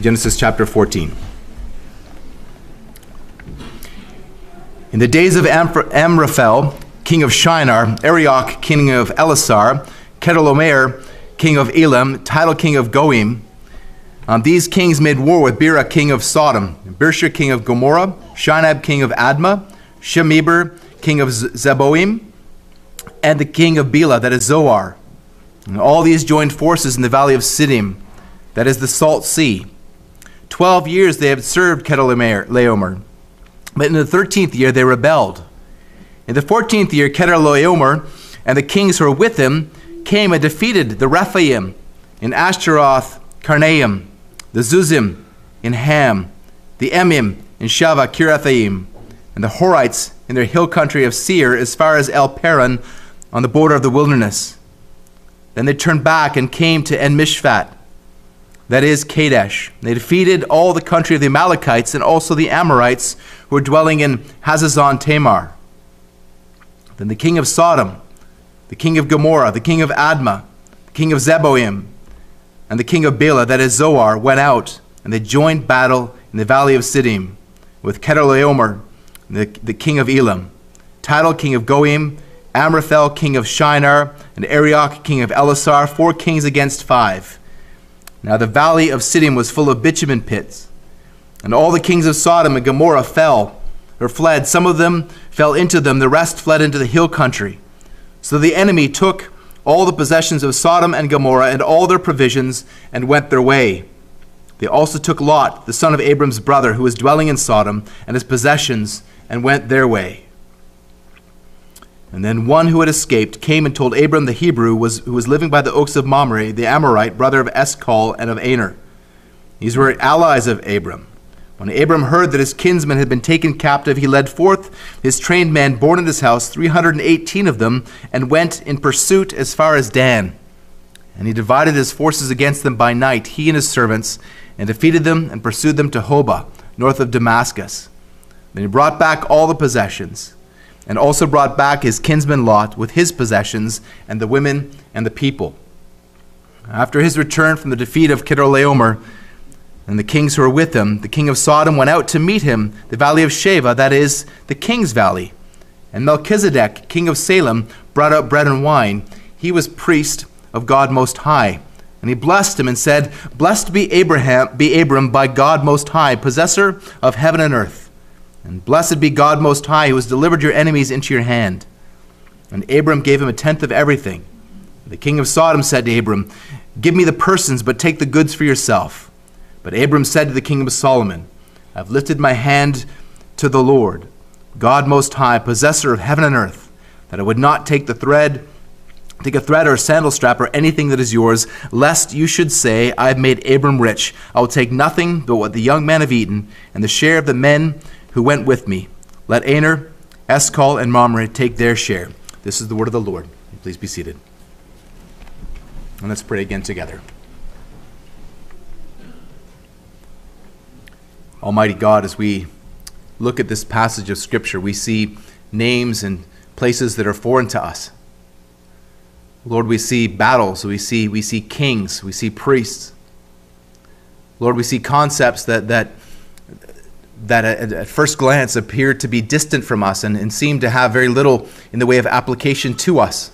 Genesis chapter 14. In the days of Amraphel, king of Shinar, Arioch, king of Elasar, Chedorlaomer, king of Elam, Tidal, king of Goim, um, these kings made war with Bera, king of Sodom, Birsha, king of Gomorrah, Shinab, king of Admah, Shemeber, king of Zeboim, and the king of Bela, that is Zoar. And all these joined forces in the valley of Siddim, that is the Salt Sea. Twelve years they had served Chedorlaomer, but in the thirteenth year they rebelled. In the fourteenth year, Chedorlaomer and the kings who were with him came and defeated the Rephaim in Ashtaroth, Karnaim, the Zuzim in Ham, the Emim in Shaveh Kiriathaim, and the Horites in their hill country of Seir as far as El Paran on the border of the wilderness. Then they turned back and came to En Mishpat, that is Kadesh. They defeated all the country of the Amalekites and also the Amorites who were dwelling in Hazazon Tamar. Then the king of Sodom, the king of Gomorrah, the king of Admah, the king of Zeboim, and the king of Bela, that is Zoar, went out, and they joined battle in the valley of Siddim with Chedorlaomer, the, the king of Elam, Tidal, king of Goim, Amraphel, king of Shinar, and Arioch, king of Elasar, four kings against five. Now the valley of Siddim was full of bitumen pits, and all the kings of Sodom and Gomorrah fell or fled. Some of them fell into them, the rest fled into the hill country. So the enemy took all the possessions of Sodom and Gomorrah and all their provisions and went their way. They also took Lot, the son of Abram's brother, who was dwelling in Sodom, and his possessions and went their way. And then one who had escaped came and told Abram the Hebrew, was, who was living by the oaks of Mamre, the Amorite, brother of Eshcol and of Aner. These were allies of Abram. When Abram heard that his kinsman had been taken captive, he led forth his trained men born in his house, 318 of them, and went in pursuit as far as Dan. And he divided his forces against them by night, he and his servants, and defeated them and pursued them to Hobah, north of Damascus. Then he brought back all the possessions, and also brought back his kinsman Lot with his possessions, and the women and the people. After his return from the defeat of Chedorlaomer, and the kings who were with him, the king of Sodom went out to meet him, the valley of Shaveh, that is, the king's valley. And Melchizedek, king of Salem, brought out bread and wine. He was priest of God Most High. And he blessed him and said, Blessed be Abraham, be Abram by God Most High, possessor of heaven and earth. And blessed be God Most High, who has delivered your enemies into your hand. And Abram gave him a tenth of everything. The king of Sodom said to Abram, Give me the persons, but take the goods for yourself. But Abram said to the king of Solomon, I've lifted my hand to the Lord, God Most High, possessor of heaven and earth, that I would not take the thread, take a thread or a sandal strap or anything that is yours, lest you should say, I have made Abram rich. I will take nothing but what the young men have eaten, and the share of the men who went with me. Let Aner, Eshcol, and Mamre take their share. This is the word of the Lord. Please be seated. And let's pray again together. Almighty God, as we look at this passage of Scripture, we see names and places that are foreign to us. Lord, we see battles, we see, we see kings, we see priests. Lord, we see concepts that, that, that at, first glance appear to be distant from us and, and seem to have very little in the way of application to us.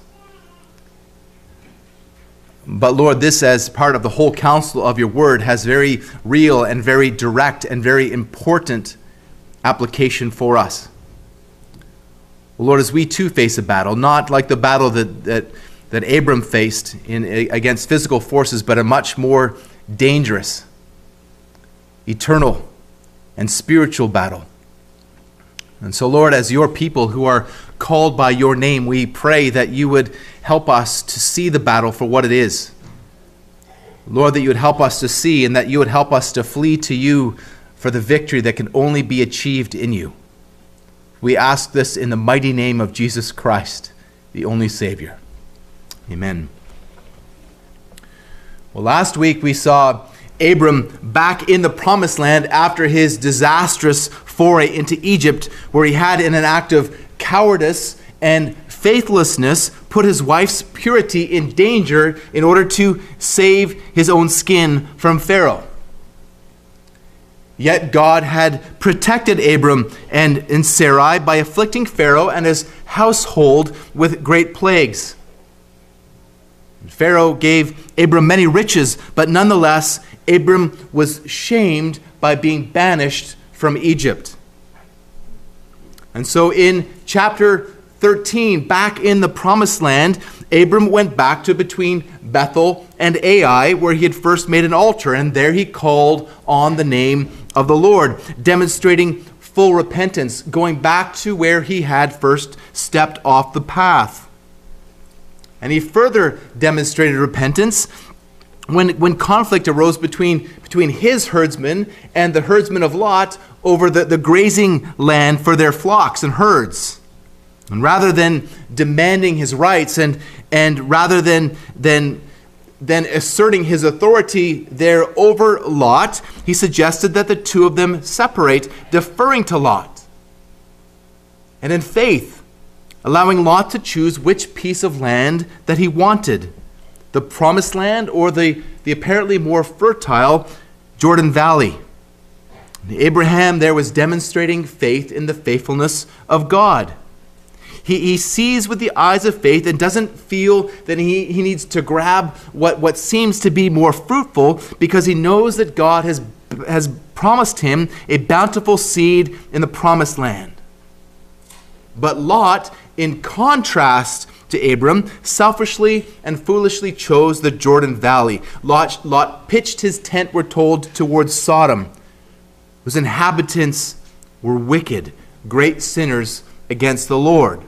But Lord, this as part of the whole counsel of your word has very real and very direct and very important application for us. Lord, as we too face a battle, not like the battle that, that, that Abram faced in, against physical forces, but a much more dangerous, eternal, and spiritual battle. And so, Lord, as your people who are called by your name, we pray that you would help us to see the battle for what it is. Lord, that you would help us to see and that you would help us to flee to you for the victory that can only be achieved in you. We ask this in the mighty name of Jesus Christ, the only Savior. Amen. Well, last week we saw Abram back in the promised land after his disastrous foray into Egypt, where he had, in an act of cowardice and faithlessness, put his wife's purity in danger in order to save his own skin from Pharaoh. Yet God had protected Abram and, and Sarai by afflicting Pharaoh and his household with great plagues. Pharaoh gave Abram many riches, but nonetheless, Abram was shamed by being banished from Egypt. And so in chapter 13, back in the promised land, Abram went back to between Bethel and Ai, where he had first made an altar, and there he called on the name of the Lord, demonstrating full repentance, going back to where he had first stepped off the path. And he further demonstrated repentance when, when conflict arose between, between his herdsmen and the herdsmen of Lot over the, the grazing land for their flocks and herds. And rather than demanding his rights and, and rather than, than, than asserting his authority there over Lot, he suggested that the two of them separate, deferring to Lot. And in faith, allowing Lot to choose which piece of land that he wanted the promised land or the, the apparently more fertile Jordan Valley. Abraham there was demonstrating faith in the faithfulness of God. He, he sees with the eyes of faith and doesn't feel that he, he needs to grab what, what seems to be more fruitful because he knows that God has, has promised him a bountiful seed in the promised land. But Lot, in contrast to Abram, selfishly and foolishly chose the Jordan Valley. Lot, Lot pitched his tent, we're told, towards Sodom, whose inhabitants were wicked, great sinners against the Lord.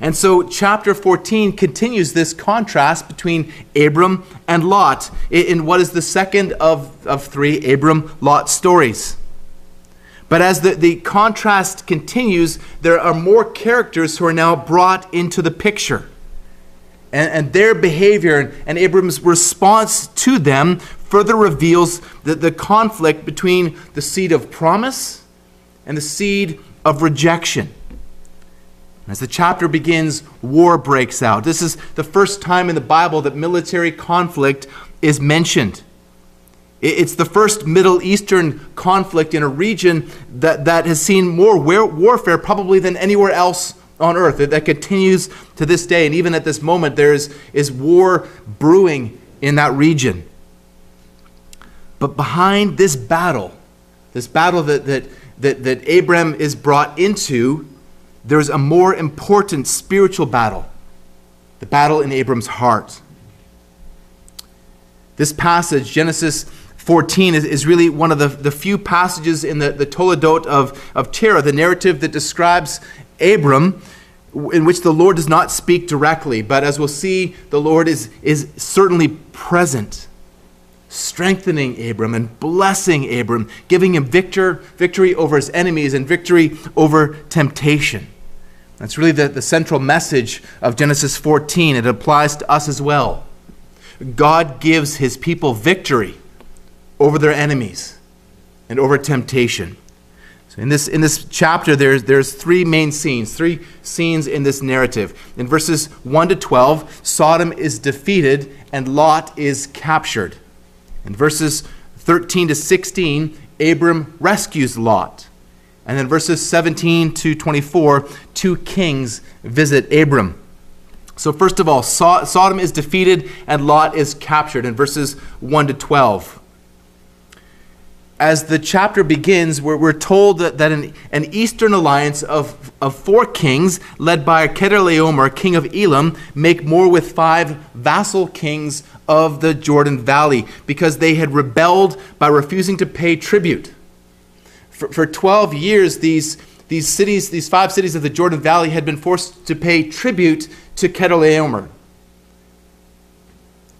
And so, chapter 14 continues this contrast between Abram and Lot in what is the second of, of three Abram Lot stories. But as the, the contrast continues, there are more characters who are now brought into the picture. And, and their behavior and, and Abram's response to them further reveals the, the conflict between the seed of promise and the seed of rejection. As the chapter begins, war breaks out. This is the first time in the Bible that military conflict is mentioned. It's the first Middle Eastern conflict in a region that, that has seen more warfare probably than anywhere else on earth. That, that continues to this day. And even at this moment, there is, is war brewing in that region. But behind this battle, this battle that, that, that, that Abram is brought into, there's a more important spiritual battle the battle in Abram's heart. This passage, Genesis 14, is, is really one of the, the few passages in the, the Toledot of, of Terah, the narrative that describes Abram, in which the Lord does not speak directly, but as we'll see, the Lord is, is certainly present, strengthening Abram and blessing Abram, giving him victor, victory over his enemies and victory over temptation. That's really the, the central message of Genesis 14. It applies to us as well. God gives his people victory over their enemies and over temptation. So in this, in this chapter, there's, there's three main scenes, three scenes in this narrative. In verses 1 to 12, Sodom is defeated and Lot is captured. In verses 13 to 16, Abram rescues Lot. And then verses 17 to 24, two kings visit Abram. So, first of all, Sodom is defeated and Lot is captured in verses 1 to 12. As the chapter begins, we're, we're told that, that an, an eastern alliance of, of four kings, led by Chedorlaomer, king of Elam, make more with five vassal kings of the Jordan Valley because they had rebelled by refusing to pay tribute. For, for 12 years, these, these cities, these five cities of the Jordan Valley, had been forced to pay tribute to Chedorlaomer.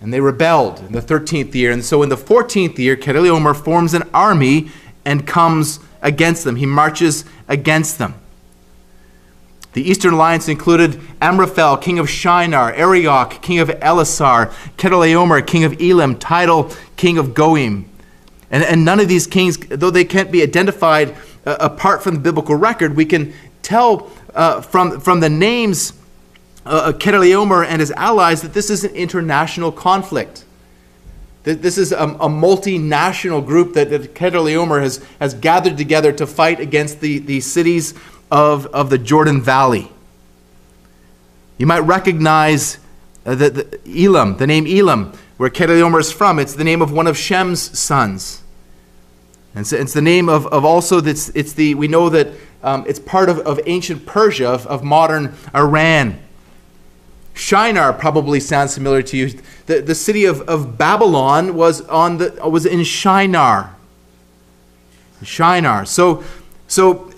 And they rebelled in the 13th year. And so in the 14th year, Chedorlaomer forms an army and comes against them. He marches against them. The Eastern Alliance included Amraphel, king of Shinar, Arioch, king of Elasar, Chedorlaomer, king of Elam, Tidal, king of Goim. And, and none of these kings, though they can't be identified uh, apart from the biblical record, we can tell uh, from, from the names uh, Chedorlaomer and his allies that this is an international conflict. That This is a, a multinational group that, that has, has gathered together to fight against the, the cities of, of the Jordan Valley. You might recognize uh, the, the Elam, the name Elam, where Chedorlaomer is from. It's the name of one of Shem's sons. And it's, it's the name of, of also, it's, it's the, we know that um, it's part of, of ancient Persia, of, of modern Iran. Shinar probably sounds familiar to you. The, the city of, of Babylon was, on the, was in Shinar. Shinar. So, so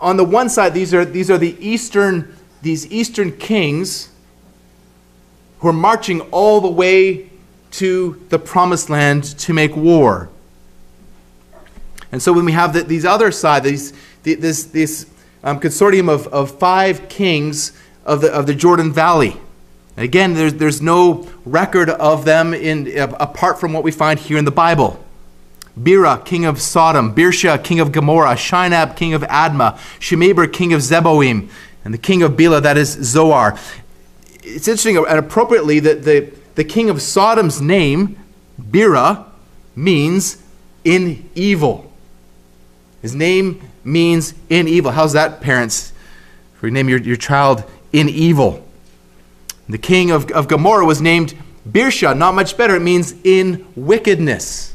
on the one side, these are, these are the eastern, these eastern kings who are marching all the way to the promised land to make war. And so when we have the, these other side, these, this, this um, consortium of, of five kings of the, of the Jordan Valley, again, there's, there's no record of them in, uh, apart from what we find here in the Bible. Bera, king of Sodom, Birsha, king of Gomorrah, Shinab, king of Admah, Shemeber, king of Zeboim, and the king of Bela, that is Zoar. It's interesting and appropriately that the, the king of Sodom's name, Bera, means in evil. His name means in evil. How's that, parents? For you name your, your child in evil. The king of, of Gomorrah was named Birsha, not much better. It means in wickedness.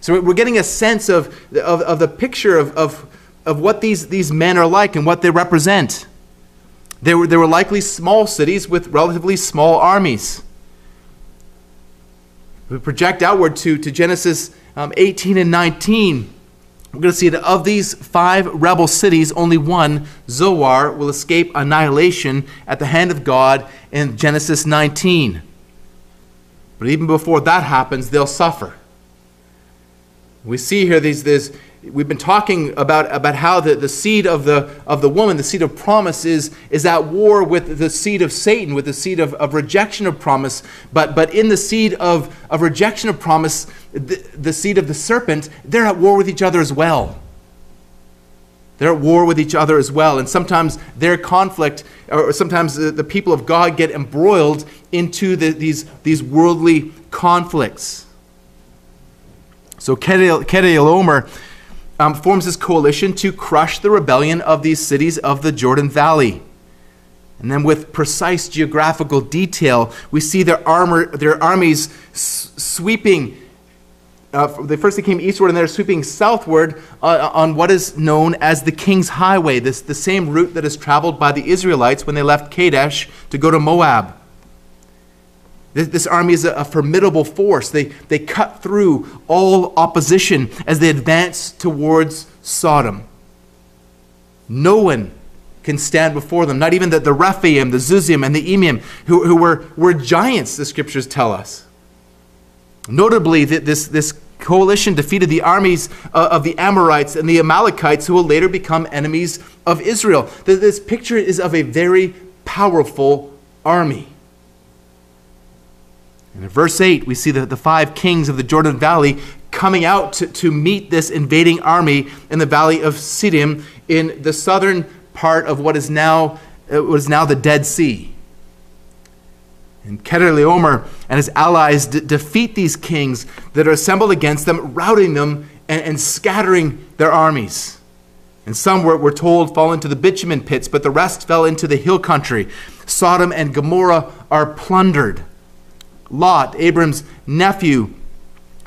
So we're getting a sense of, of, of the picture of, of, of what these, these men are like and what they represent. They were, they were likely small cities with relatively small armies. We project outward to, to Genesis um, 18 and 19. We're going to see that of these five rebel cities, only one, Zoar, will escape annihilation at the hand of God in Genesis 19. But even before that happens, they'll suffer. We see here these, these we've been talking about, about how the, the seed of the, of the woman, the seed of promise, is, is at war with the seed of Satan, with the seed of, of rejection of promise. But, but in the seed of, of rejection of promise, the, the seed of the serpent, they're at war with each other as well. They're at war with each other as well. And sometimes their conflict, or sometimes the, the people of God get embroiled into the, these, these worldly conflicts. So Chedorlaomer um, forms this coalition to crush the rebellion of these cities of the Jordan Valley. And then, with precise geographical detail, we see their, armor, their armies s- sweeping. Uh, they first they came eastward and they're sweeping southward uh, on what is known as the King's Highway, this, the same route that is traveled by the Israelites when they left Kadesh to go to Moab. This army is a formidable force. They, they cut through all opposition as they advance towards Sodom. No one can stand before them, not even the, the Rephaim, the Zuzim, and the Emim, who, who were, were giants, the scriptures tell us. Notably, this, this coalition defeated the armies uh, of the Amorites and the Amalekites, who will later become enemies of Israel. This picture is of a very powerful army. And in verse 8, we see the, the five kings of the Jordan Valley coming out to, to meet this invading army in the valley of Siddim in the southern part of what is now, uh, what is now the Dead Sea. And Chedorlaomer and his allies defeat these kings that are assembled against them, routing them and, and scattering their armies. And some were, were told fall into the bitumen pits, but the rest fell into the hill country. Sodom and Gomorrah are plundered. Lot, Abram's nephew,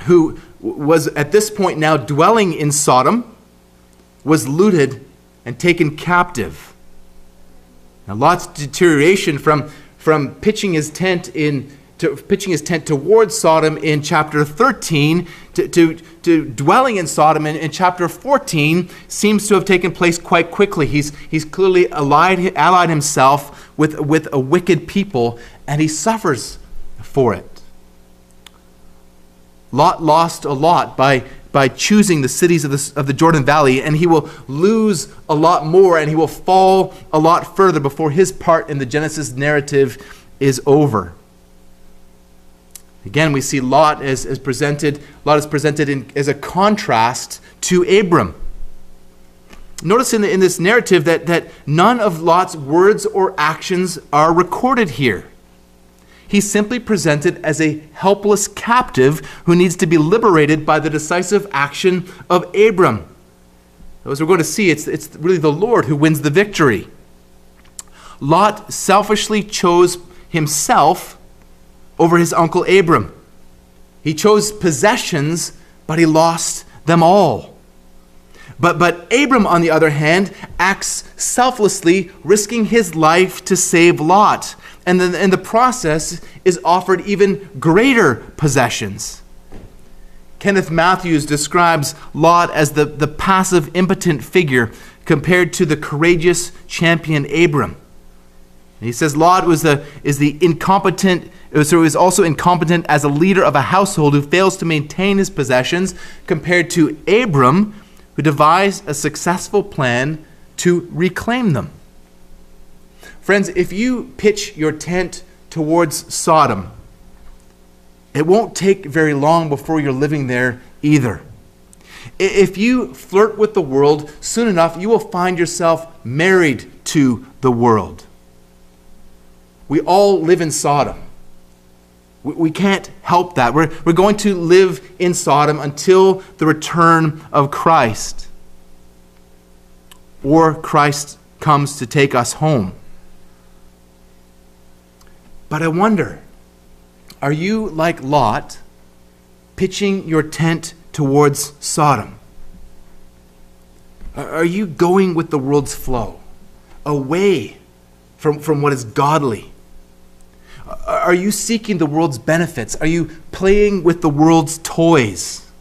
who was at this point now dwelling in Sodom, was looted and taken captive. Now, Lot's deterioration from, from pitching his tent in to pitching his tent towards Sodom in chapter 13 to, to, to dwelling in Sodom in, in, chapter 14 seems to have taken place quite quickly. He's, he's clearly allied, allied himself with, with a wicked people and he suffers for it. Lot lost a lot by, by choosing the cities of the, of the Jordan Valley, and he will lose a lot more and he will fall a lot further before his part in the Genesis narrative is over. Again, we see Lot as, as presented, Lot is presented in, as a contrast to Abram. Notice in, the, in this narrative that, that none of Lot's words or actions are recorded here. He's simply presented as a helpless captive who needs to be liberated by the decisive action of Abram. As we're going to see, it's, it's really the Lord who wins the victory. Lot selfishly chose himself over his uncle Abram. He chose possessions, but he lost them all. But, but Abram, on the other hand, acts selflessly, risking his life to save Lot. And then in the process is offered even greater possessions. Kenneth Mathews describes Lot as the, the passive, impotent figure compared to the courageous champion Abram. He says Lot was the, is the incompetent, uh, so is also incompetent as a leader of a household who fails to maintain his possessions, compared to Abram, who devised a successful plan to reclaim them. Friends, if you pitch your tent towards Sodom, it won't take very long before you're living there either. If you flirt with the world, soon enough you will find yourself married to the world. We all live in Sodom. We can't help that. We're, we're going to live in Sodom until the return of Christ or Christ comes to take us home. But I wonder are you like Lot, pitching your tent towards Sodom? Are you going with the world's flow, away from, from what is godly? Are you seeking the world's benefits? Are you playing with the world's toys?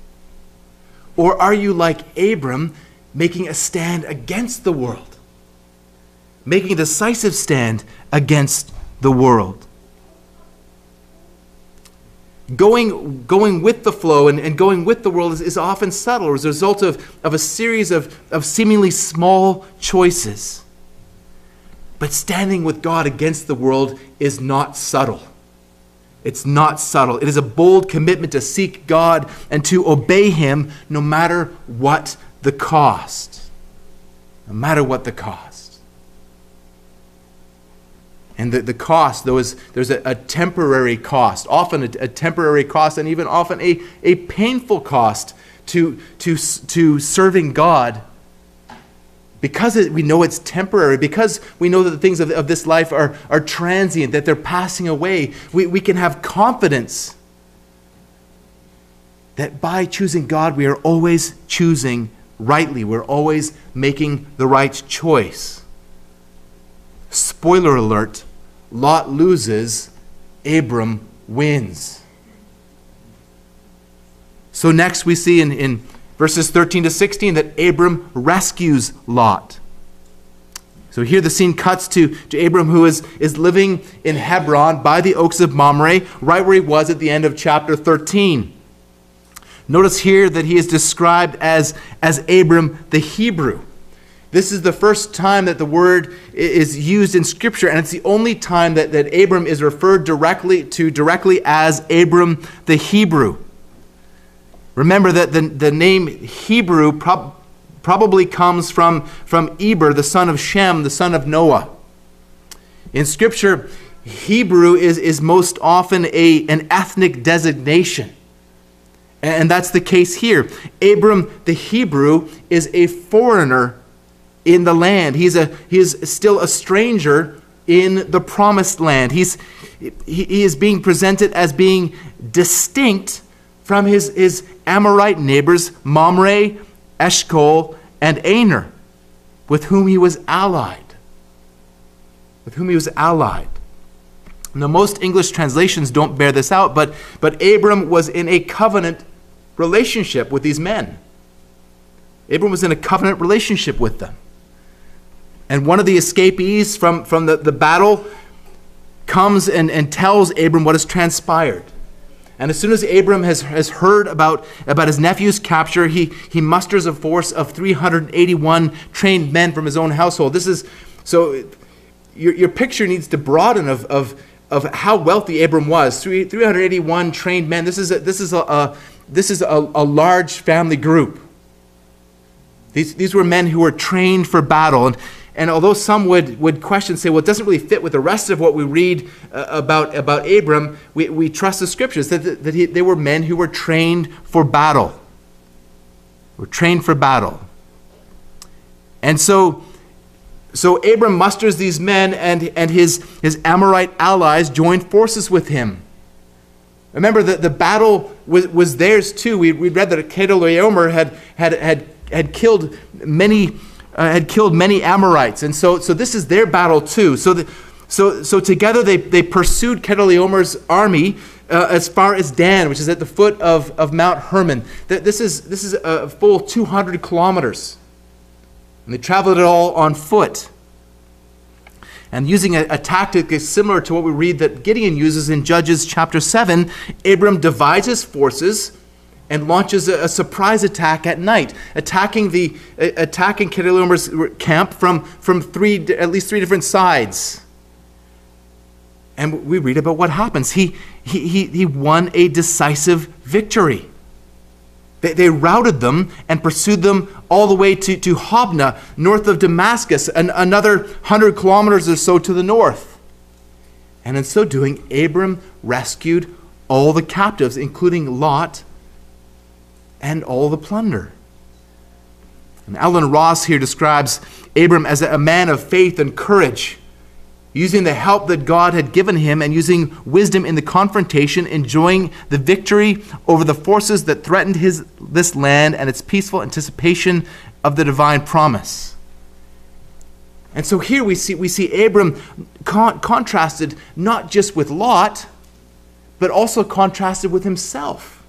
Or are you like Abram, making a stand against the world? Making a decisive stand against the world? Going, going with the flow and, and going with the world is, is often subtle as a result of, of a series of, of seemingly small choices. But standing with God against the world is not subtle. It's not subtle. It is a bold commitment to seek God and to obey Him no matter what the cost. No matter what the cost. And the, the cost, though, is there's a, a temporary cost, often a, a, temporary cost, and even often a, a painful cost to, to, to serving God. Because it, we know it's temporary, because we know that the things of, of this life are, are transient, that they're passing away, we, we can have confidence that by choosing God, we are always choosing rightly. We're always making the right choice. Spoiler alert Lot loses, Abram wins. So, next we see in, in verses 13 to 16 that Abram rescues Lot. So here the scene cuts to, to Abram, who is, is living in Hebron by the oaks of Mamre, right where he was at the end of chapter 13. Notice here that he is described as, as Abram the Hebrew. This is the first time that the word is used in Scripture, and it's the only time that, that Abram is referred directly to directly as Abram the Hebrew. Remember that the, the name Hebrew prob- probably comes from, from Eber, the son of Shem, the son of Noah. In Scripture, Hebrew is, is most often a, an ethnic designation. And that's the case here. Abram the Hebrew is a foreigner in the land. He's, a, he is still a stranger in the promised land. He's, he, he is being presented as being distinct from his, his Amorite neighbors, Mamre, Eshcol, and Aner, with whom he was allied. With whom he was allied. Now, most English translations don't bear this out, but, but Abram was in a covenant relationship with these men. Abram was in a covenant relationship with them. And one of the escapees from, from the, the battle comes and, and tells Abram what has transpired. And as soon as Abram has, has heard about, about his nephew's capture, he, he musters a force of 381 trained men from his own household. This is so your, your picture needs to broaden of, of, of how wealthy Abram was. Three, 381 trained men. This is a, this is a, a this is a, a large family group. These, these were men who were trained for battle. And, and although some would, would question, say, well, it doesn't really fit with the rest of what we read uh, about, about Abram, we, we trust the scriptures that, that he, they were men who were trained for battle. Were trained for battle. And so, so Abram musters these men, and, and his, his Amorite allies join forces with him. Remember that the battle was, was theirs too. We, we read that Chedorlaomer had, had, had, had killed many uh, had killed many Amorites. And so, so this is their battle too. So, the, so, so together they, they pursued Chedorlaomer's army uh, as far as Dan, which is at the foot of, of Mount Hermon. This is, this is a full 200 kilometers. And they traveled it all on foot. And using a, a tactic similar to what we read that Gideon uses in Judges chapter 7, Abram divides his forces and launches a, a, surprise attack at night, attacking the uh, attacking Chedorlaomer's camp from, from three at least three different sides. And we read about what happens. He, he, he, he won a decisive victory. They, they routed them and pursued them all the way to, to Hobnah, north of Damascus, and another 100 kilometers or so to the north. And in so doing, Abram rescued all the captives, including Lot and all the plunder. And Allen Ross here describes Abram as a man of faith and courage, using the help that God had given him and using wisdom in the confrontation, enjoying the victory over the forces that threatened his, this land and its peaceful anticipation of the divine promise. And so here we see, we see Abram con- contrasted not just with Lot, but also contrasted with himself.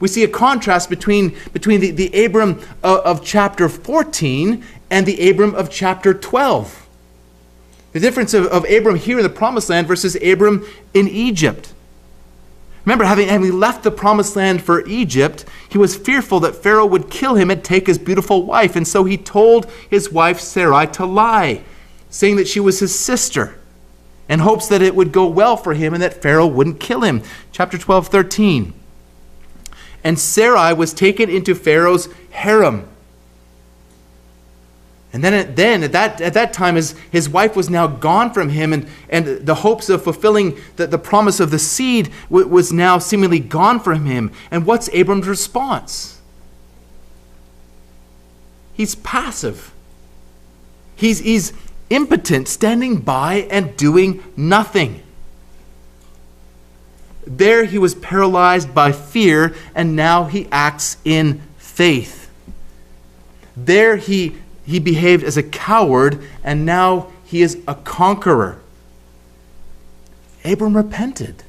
We see a contrast between, between the, the Abram of, of chapter 14 and the Abram of chapter 12. The difference of, of Abram here in the promised land versus Abram in Egypt. Remember, having, having left the promised land for Egypt, he was fearful that Pharaoh would kill him and take his beautiful wife. And so he told his wife Sarai to lie, saying that she was his sister, in hopes that it would go well for him and that Pharaoh wouldn't kill him. Chapter 12, 13 and Sarai was taken into Pharaoh's harem. And then, then at, that, at that time, his, his wife was now gone from him, and, and the hopes of fulfilling the, the promise of the seed w- was now seemingly gone from him. And what's Abram's response? He's passive. He's, he's impotent, standing by and doing nothing. There he was paralyzed by fear, and now he acts in faith. There he, he behaved as a coward, and now he is a conqueror. Abram repented.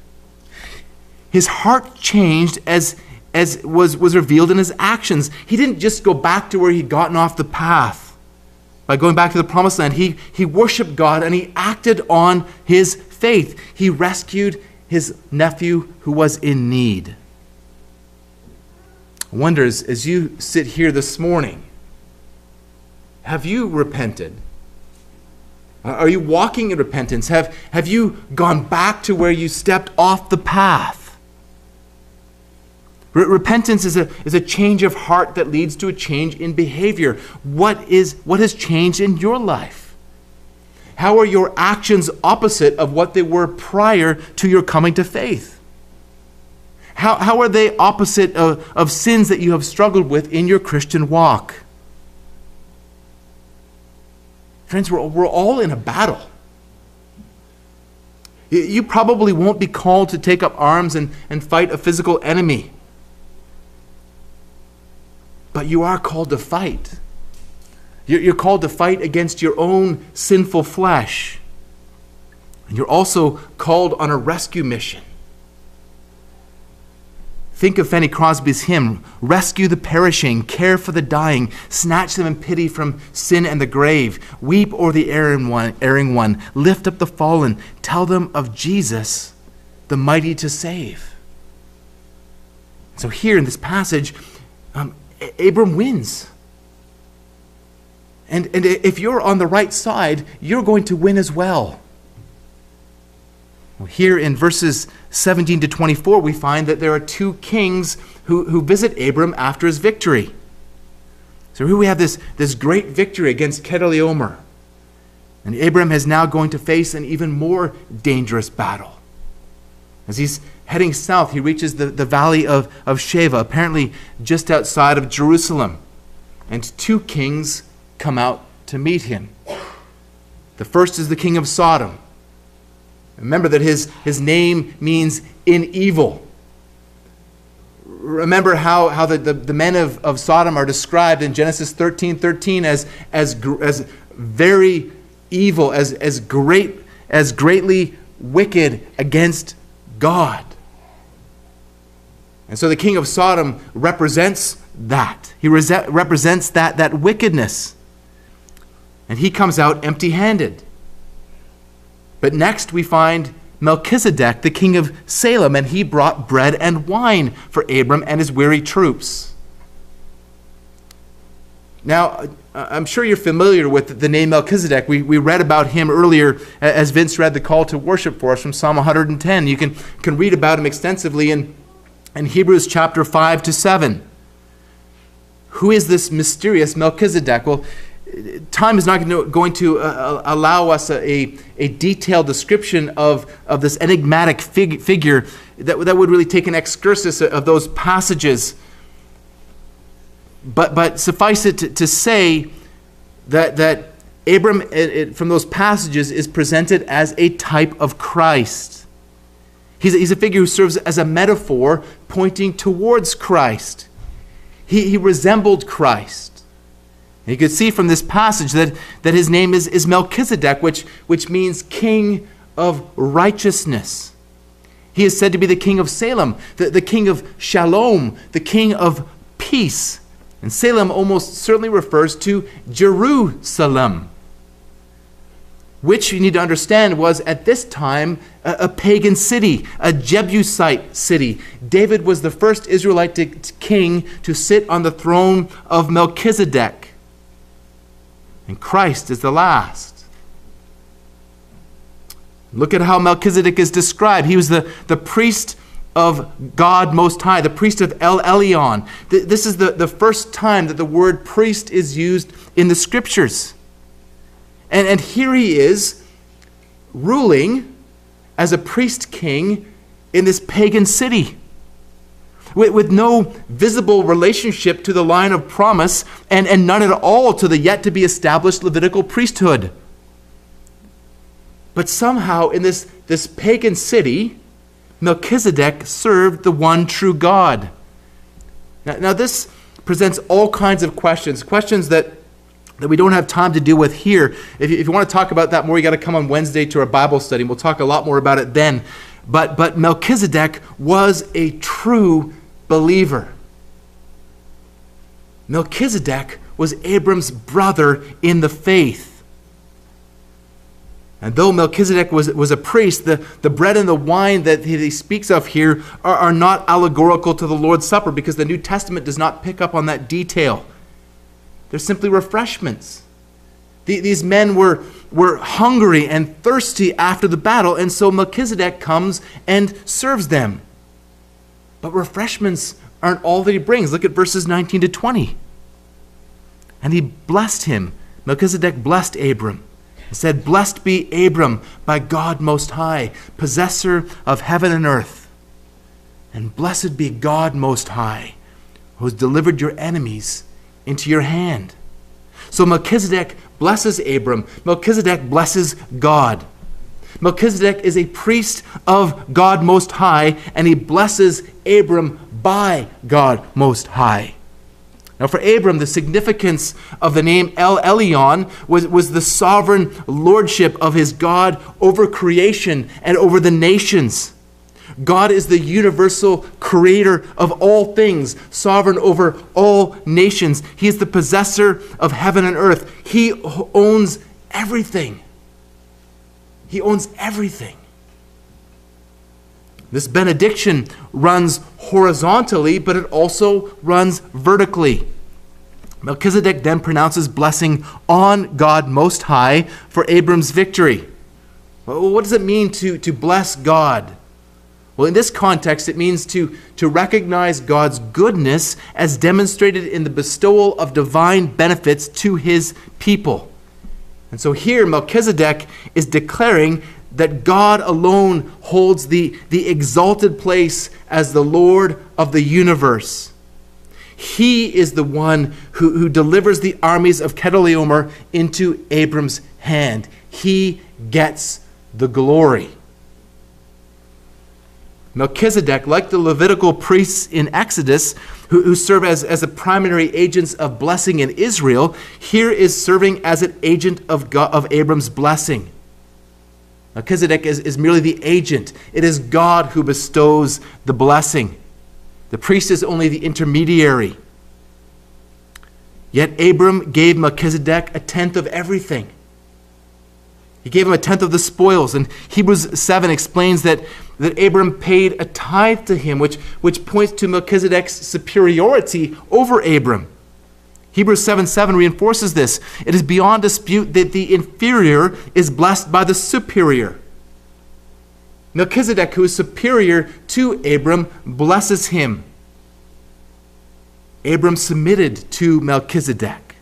His heart changed as, as was, was revealed in his actions. He didn't just go back to where he'd gotten off the path by going back to the promised land. He, he worshiped God and he acted on his faith. He rescued his nephew who was in need. I wonder as, as you sit here this morning, have you repented? Are you walking in repentance? Have, have you gone back to where you stepped off the path? repentance is a, is a change of heart that leads to a change in behavior. What, is, what has changed in your life? How are your actions opposite of what they were prior to your coming to faith? How, how are they opposite of, of sins that you have struggled with in your Christian walk? Friends, we're, we're all in a battle. You probably won't be called to take up arms and, and fight a physical enemy. But you are called to fight. You're called to fight against your own sinful flesh. And you're also called on a rescue mission. Think of Fanny Crosby's hymn Rescue the perishing, care for the dying, snatch them in pity from sin and the grave, weep o'er the erring one, erring one, lift up the fallen, tell them of Jesus, the mighty to save. So, here in this passage, um, Abram wins. And, and if you're on the right side, you're going to win as well. well. Here in verses 17 to 24, we find that there are two kings who, who visit Abram after his victory. So here we have this, this great victory against Chedorlaomer. And Abram is now going to face an even more dangerous battle. As he's heading south, he reaches the, the valley of, of Shaveh, apparently just outside of Jerusalem. And two kings come out to meet him. The first is the king of Sodom. Remember that his, his name means in evil. Remember how, how the, the, the men of, of Sodom are described in Genesis 13 13 as, as, as very evil, as, as, great, as greatly wicked against God. And so the king of Sodom represents that. He represents that, that wickedness. And he comes out empty handed. But next we find Melchizedek, the king of Salem, and he brought bread and wine for Abram and his weary troops. Now, uh, I'm sure you're familiar with the name Melchizedek. We, we read about him earlier as Vince read the call to worship for us from Psalm 110. You can, can read about him extensively in, in Hebrews chapter 5 to 7. Who is this mysterious Melchizedek? Well, time is not going to uh, uh, allow us a, a detailed description of, of this enigmatic fig, figure that, that would really take an excursus of those passages but, but suffice it to, to say that, that Abram, it, it, from those passages, is presented as a type of Christ. He's a, he's a figure who serves as a metaphor pointing towards Christ. He, he resembled Christ. You could see from this passage that, that his name is, is Melchizedek, which, which means king of righteousness. He is said to be the king of Salem, the, the king of Shalom, the king of peace. And Salem almost certainly refers to Jerusalem, which you need to understand was at this time a, a pagan city, a Jebusite city. David was the first Israelite to, to king to sit on the throne of Melchizedek, and Christ is the last. Look at how Melchizedek is described. He was the, the priest of God Most High, the priest of El Elyon. This is the, the first time that the word priest is used in the scriptures. And, and here he is ruling as a priest king in this pagan city. With, with no visible relationship to the line of promise and, and none at all to the yet to be established Levitical priesthood. But somehow in this, this pagan city, Melchizedek served the one true God. Now, now, this presents all kinds of questions, questions that, that we don't have time to deal with here. If you, if you want to talk about that more, you got to come on Wednesday to our Bible study. We'll talk a lot more about it then. But, but Melchizedek was a true believer. Melchizedek was Abram's brother in the faith. And though Melchizedek was, was a priest, the, the bread and the wine that he speaks of here are, are not allegorical to the Lord's Supper because the New Testament does not pick up on that detail. They're simply refreshments. The, these men were, were hungry and thirsty after the battle, and so Melchizedek comes and serves them. But refreshments aren't all that he brings. Look at verses 19 to 20. And he blessed him. Melchizedek blessed Abram and said, Blessed be Abram by God Most High, possessor of heaven and earth. And blessed be God Most High, who has delivered your enemies into your hand. So Melchizedek blesses Abram. Melchizedek blesses God. Melchizedek is a priest of God Most High, and he blesses Abram by God Most High. Now, for Abram, the significance of the name El Elyon was, was the sovereign lordship of his God over creation and over the nations. God is the universal creator of all things, sovereign over all nations. He is the possessor of heaven and earth. He owns everything. He owns everything. This benediction runs horizontally, but it also runs vertically. Melchizedek then pronounces blessing on God Most High for Abram's victory. Well, what does it mean to, to bless God? Well, in this context, it means to, to recognize God's goodness as demonstrated in the bestowal of divine benefits to his people. And so here, Melchizedek is declaring that God alone holds the, the exalted place as the Lord of the universe. He is the one who, who delivers the armies of Chedorlaomer into Abram's hand. He gets the glory. Melchizedek, like the Levitical priests in Exodus, who, who serve as, as the primary agents of blessing in Israel, here is serving as an agent of, God, of Abram's blessing. Melchizedek is, is merely the agent, it is God who bestows the blessing. The priest is only the intermediary. Yet Abram gave Melchizedek a tenth of everything. He gave him a tenth of the spoils. And Hebrews 7 explains that, that Abram paid a tithe to him, which, which points to Melchizedek's superiority over Abram. Hebrews 7 7 reinforces this. It is beyond dispute that the inferior is blessed by the superior. Melchizedek, who is superior to Abram, blesses him. Abram submitted to Melchizedek.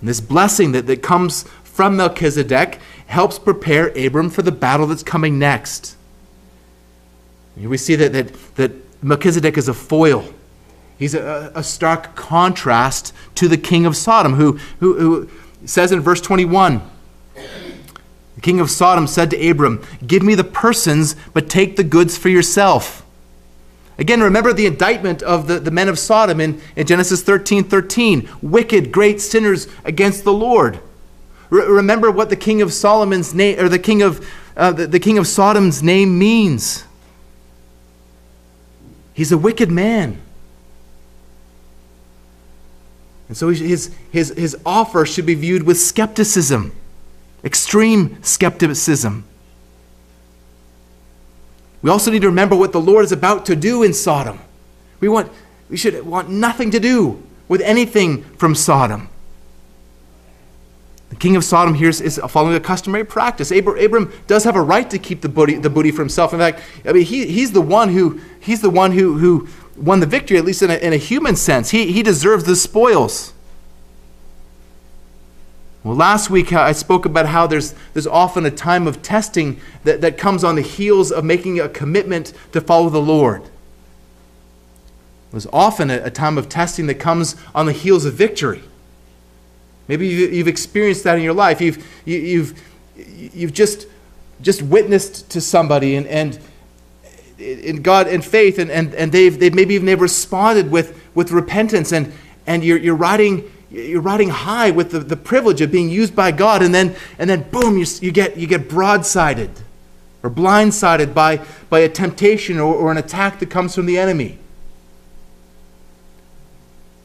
And this blessing that, that comes from Melchizedek helps prepare Abram for the battle that's coming next. Here we see that, that, that Melchizedek is a foil. He's a, a stark contrast to the king of Sodom, who, who, who says in verse 21 The king of Sodom said to Abram, Give me the persons, but take the goods for yourself. Again, remember the indictment of the, the men of Sodom in, in Genesis 13 13. Wicked, great sinners against the Lord remember what the king of Solomon's name, or the king of, uh, the, the king of Sodom's name means. He's a wicked man. And so his, his, his offer should be viewed with skepticism, extreme skepticism. We also need to remember what the Lord is about to do in Sodom. We, want, we should want nothing to do with anything from Sodom. The king of Sodom here is, is following a customary practice. Abram, Abram, does have a right to keep the booty, the booty for himself. In fact, I mean, he, he's the one who he's the one who, who won the victory, at least in a, in a human sense. He, he deserves the spoils. Well, last week uh, I spoke about how there's, there's often a time of testing that, that comes on the heels of making a commitment to follow the Lord. There's often a, a time of testing that comes on the heels of victory. Maybe you've experienced that in your life. You've, you've, you've just, just witnessed to somebody and, and in God and faith, and, and, and they've, they've maybe even they responded with, with repentance, and, and you're, you're, riding, you're riding high with the, the privilege of being used by God, and then, and then boom, you, you, get, you get broadsided or blindsided by, by a temptation or, or an attack that comes from the enemy.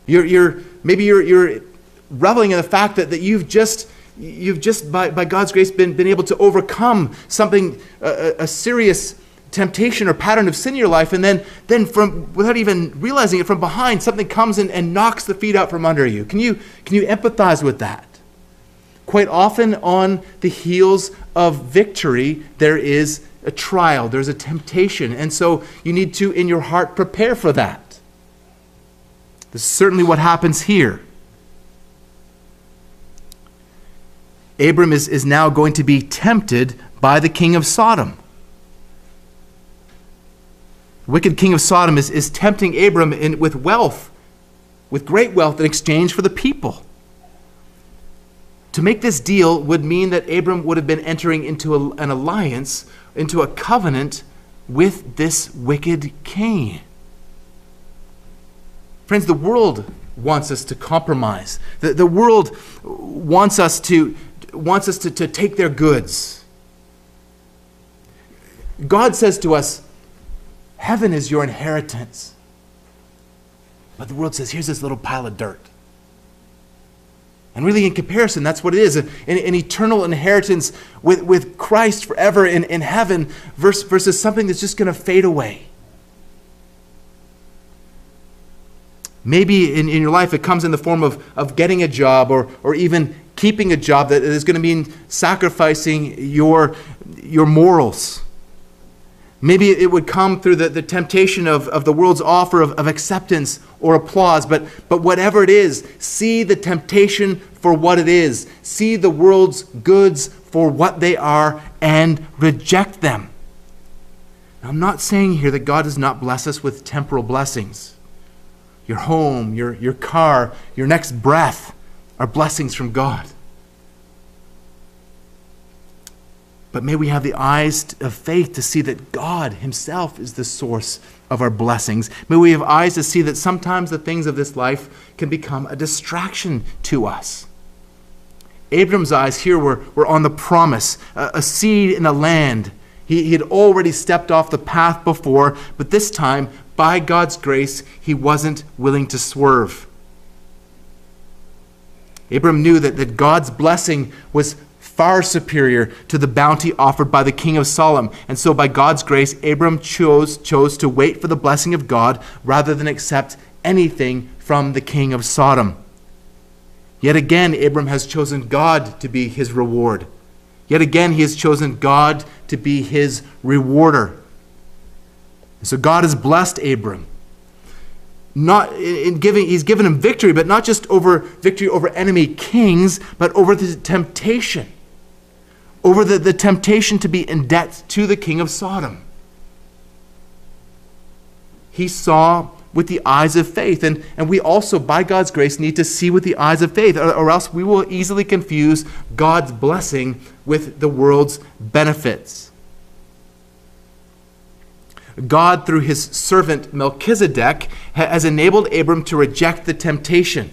You're, you're, maybe you're, you're reveling in the fact that, that you've just you've just by, by god's grace been, been able to overcome something a, a serious temptation or pattern of sin in your life and then then from without even realizing it from behind something comes in and knocks the feet out from under you. Can you can you empathize with that? Quite often on the heels of victory there is a trial there's a temptation and so you need to in your heart prepare for that. This is certainly what happens here. Abram is, is now going to be tempted by the king of Sodom. Wicked king of Sodom is, is tempting Abram in, with wealth, with great wealth in exchange for the people. To make this deal would mean that Abram would have been entering into a, an alliance, into a covenant with this wicked king. Friends, the world wants us to compromise. The, the world wants us to, wants us to, to take their goods. God says to us, Heaven is your inheritance. But the world says, Here's this little pile of dirt. And really, in comparison, that's what it is an, an eternal inheritance with, with Christ forever in, in heaven versus, versus something that's just going to fade away. Maybe in, in your life it comes in the form of, of getting a job or, or even keeping a job that is going to mean sacrificing your, your morals. Maybe it would come through the, the temptation of, of the world's offer of, of acceptance or applause, but, but whatever it is, see the temptation for what it is. See the world's goods for what they are and reject them. Now, I'm not saying here that God does not bless us with temporal blessings. Your home, your, your car, your next breath are blessings from God. But may we have the eyes of faith to see that God Himself is the source of our blessings. May we have eyes to see that sometimes the things of this life can become a distraction to us. Abram's eyes here were, were on the promise, a, a seed in the land. He, he had already stepped off the path before, but this time, by God's grace, he wasn't willing to swerve. Abram knew that, that God's blessing was far superior to the bounty offered by the king of Sodom. And so, by God's grace, Abram chose, chose to wait for the blessing of God rather than accept anything from the king of Sodom. Yet again, Abram has chosen God to be his reward. Yet again, he has chosen God to be his rewarder. so God has blessed Abram. Not in giving, he's given him victory, but not just over victory over enemy kings, but over the temptation over the, the temptation to be in debt to the king of Sodom. He saw with the eyes of faith. And, and we also, by God's grace, need to see with the eyes of faith, or, or else we will easily confuse God's blessing with the world's benefits. God, through his servant Melchizedek, has enabled Abram to reject the temptation.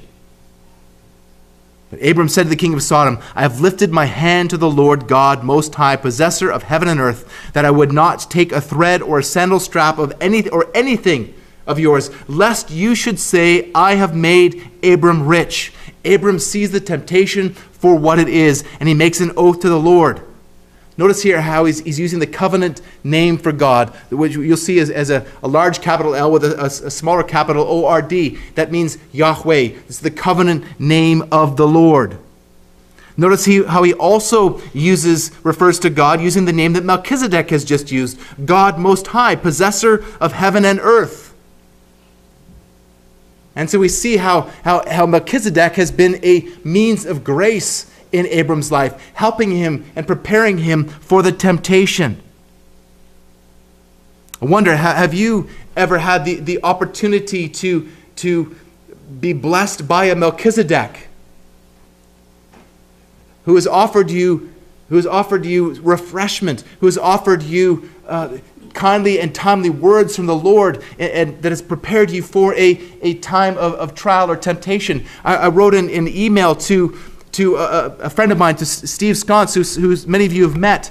But Abram said to the king of Sodom, I have lifted my hand to the Lord God Most High, possessor of heaven and earth, that I would not take a thread or a sandal strap of any or anything of yours, lest you should say, I have made Abram rich. Abram sees the temptation for what it is, and he makes an oath to the Lord. Notice here how he's, he's using the covenant name for God, which you'll see as, as a, a large capital L with a, a, a smaller capital O R D. That means Yahweh. It's the covenant name of the Lord. Notice he, how he also uses, refers to God using the name that Melchizedek has just used God Most High, possessor of heaven and earth. And so we see how, how, how Melchizedek has been a means of grace in Abram's life, helping him and preparing him for the temptation. I wonder, have you ever had the, the opportunity to, to be blessed by a Melchizedek who has offered you, who has offered you refreshment, who has offered you uh, kindly and timely words from the Lord and, and, that has prepared you for a, a time of, of trial or temptation? I, I wrote in an email to to a, a friend of mine, to Steve Sconce, who who's many of you have met,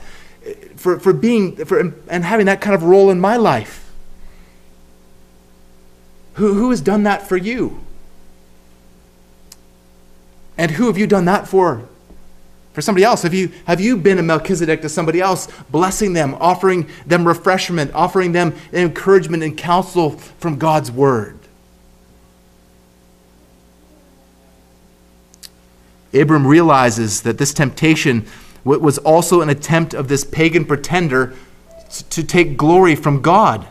for, for being for, and having that kind of role in my life. Who, who has done that for you? And who have you done that for? For somebody else? Have you, have you been a Melchizedek to somebody else, blessing them, offering them refreshment, offering them encouragement and counsel from God's word? Abram realizes that this temptation was also an attempt of this pagan pretender to take glory from God.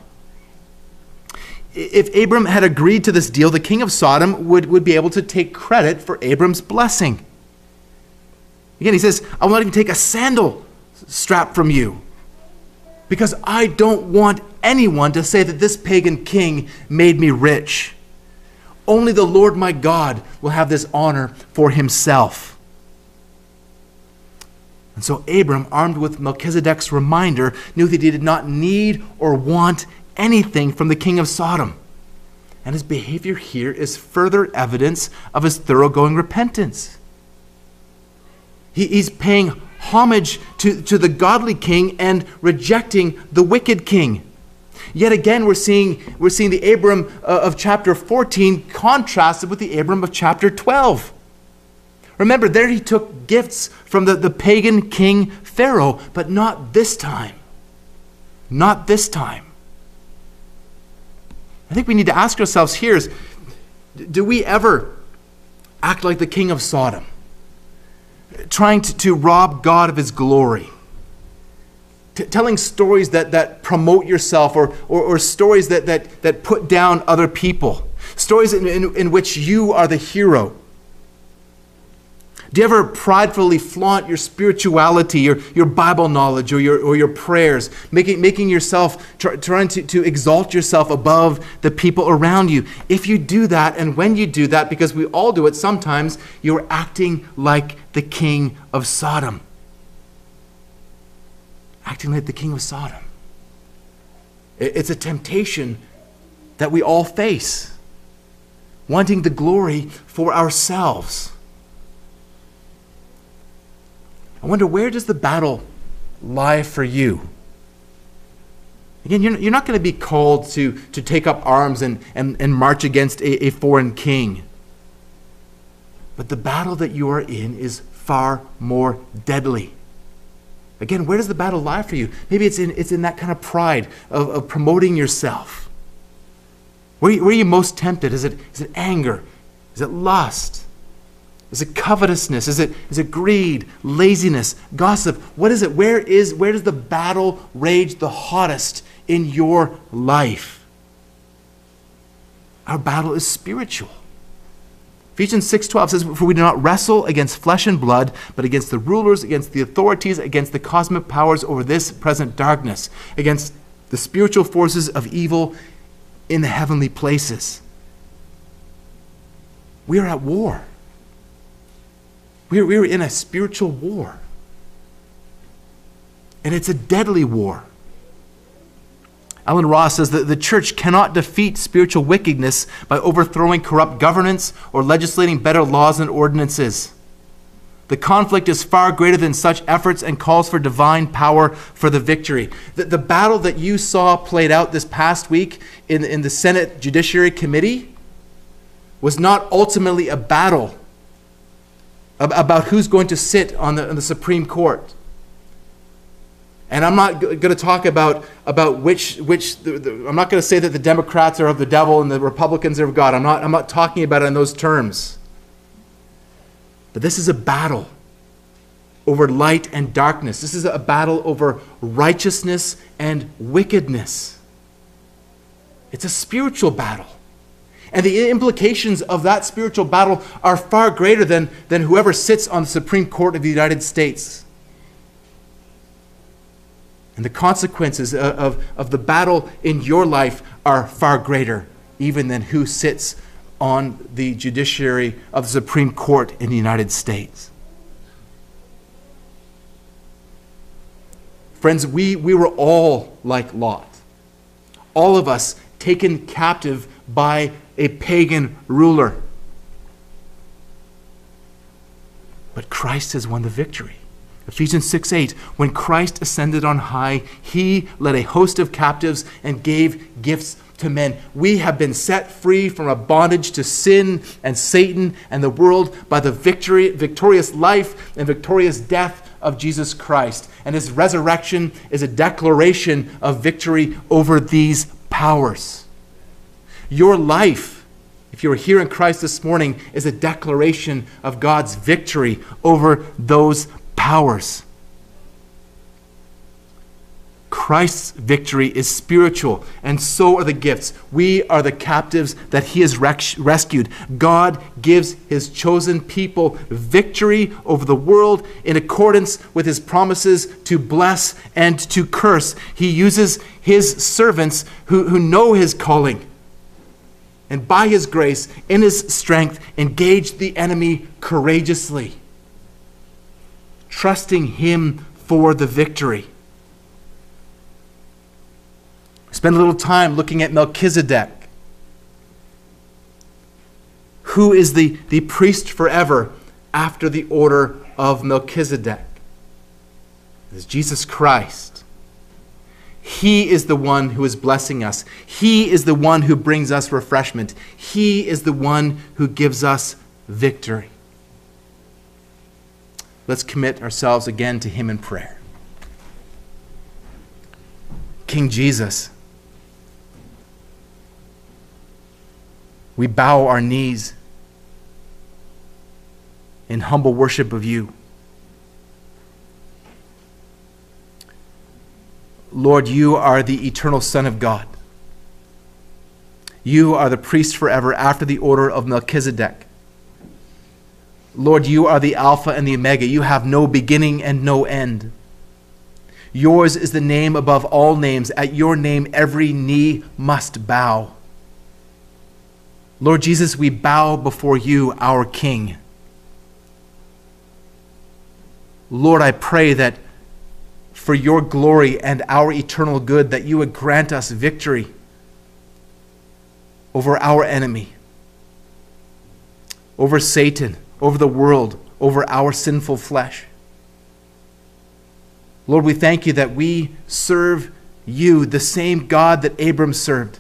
If Abram had agreed to this deal, the king of Sodom would, would be able to take credit for Abram's blessing. Again, he says, I will not even take a sandal strap from you because I don't want anyone to say that this pagan king made me rich. Only the Lord my God will have this honor for himself. And so Abram, armed with Melchizedek's reminder, knew that he did not need or want anything from the king of Sodom. And his behavior here is further evidence of his thoroughgoing repentance. He, he's paying homage to, to the godly king and rejecting the wicked king. Yet again, we're seeing, we're seeing the Abram uh, of chapter 14 contrasted with the Abram of chapter 12. Remember, there he took gifts from the, the pagan king Pharaoh, but not this time. Not this time. I think we need to ask ourselves here is do we ever act like the king of Sodom, trying to, to rob God of his glory? T- telling stories that, that promote yourself or, or, or, stories that, that, that put down other people, stories in, in, in which you are the hero. Do you ever pridefully flaunt your spirituality, your, your Bible knowledge, or your, or your prayers, making, making yourself, try, trying to, to exalt yourself above the people around you? If you do that, and when you do that, because we all do it sometimes, you're acting like the king of Sodom acting like the king of Sodom. It's a temptation that we all face, wanting the glory for ourselves. I wonder where does the battle lie for you? Again, you're, not going to be called to, to take up arms and, and, and march against a, a foreign king. But the battle that you are in is far more deadly. Again, where does the battle lie for you? Maybe it's in, it's in that kind of pride of, of promoting yourself. Where, where are you most tempted? Is it, is it anger? Is it lust? Is it covetousness? Is it, is it greed, laziness, gossip? What is it? Where, is, where does the battle rage the hottest in your life? Our battle is spiritual. Ephesians 6:12 says, "For we do not wrestle against flesh and blood, but against the rulers, against the authorities, against the cosmic powers over this present darkness, against the spiritual forces of evil in the heavenly places." We are at war. We are, we are in a spiritual war. And it's a deadly war. Allen Ross says that the church cannot defeat spiritual wickedness by overthrowing corrupt governance or legislating better laws and ordinances. The conflict is far greater than such efforts and calls for divine power for the victory. The, the battle that you saw played out this past week in, in the Senate Judiciary Committee was not ultimately a battle about who's going to sit on the, on the Supreme Court. And I'm not going to talk about, about which, which the, the, I'm not going to say that the Democrats are of the devil and the Republicans are of God. I'm not, I'm not talking about it in those terms. But this is a battle over light and darkness. This is a battle over righteousness and wickedness. It's a spiritual battle. And the implications of that spiritual battle are far greater than, than whoever sits on the Supreme Court of the United States. And the consequences of, of the battle in your life are far greater, even than who sits on the judiciary of the Supreme Court in the United States. Friends, we, we were all like Lot. All of us taken captive by a pagan ruler. But Christ has won the victory. Ephesians 6 8, when Christ ascended on high, he led a host of captives and gave gifts to men. We have been set free from a bondage to sin and Satan and the world by the victory, victorious life and victorious death of Jesus Christ. And his resurrection is a declaration of victory over these powers. Your life, if you're here in Christ this morning, is a declaration of God's victory over those powers. Christ's victory is spiritual, and so are the gifts. We are the captives that He has rescued. God gives His chosen people victory over the world in accordance with His promises to bless and to curse. He uses His servants who, who know His calling. And by His grace, in His strength, engage the enemy courageously trusting Him for the victory. Spend a little time looking at Melchizedek. Who is the, the priest forever after the order of Melchizedek? It is Jesus Christ. He is the one who is blessing us. He is the one who brings us refreshment. He is the one who gives us victory. Let's commit ourselves again to Him in prayer. King Jesus, we bow our knees in humble worship of you. Lord, you are the eternal Son of God. You are the priest forever after the order of Melchizedek. Lord, you are the Alpha and the Omega. You have no beginning and no end. Yours is the name above all names. At your name, every knee must bow. Lord Jesus, we bow before you, our King. Lord, I pray that for your glory and our eternal good, that you would grant us victory over our enemy, over Satan, over the world, over our sinful flesh. Lord, we thank you that we serve you, the same God that Abram served.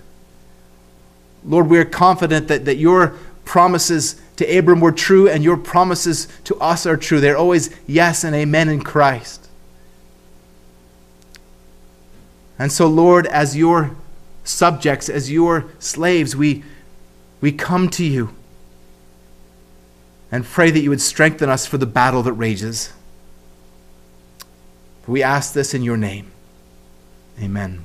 Lord, we are confident that, that your promises to Abram were true and your promises to us are true. They're always yes and amen in Christ. And so, Lord, as your subjects, as your slaves, we, we come to you and pray that you would strengthen us for the battle that rages. We ask this in your name. Amen.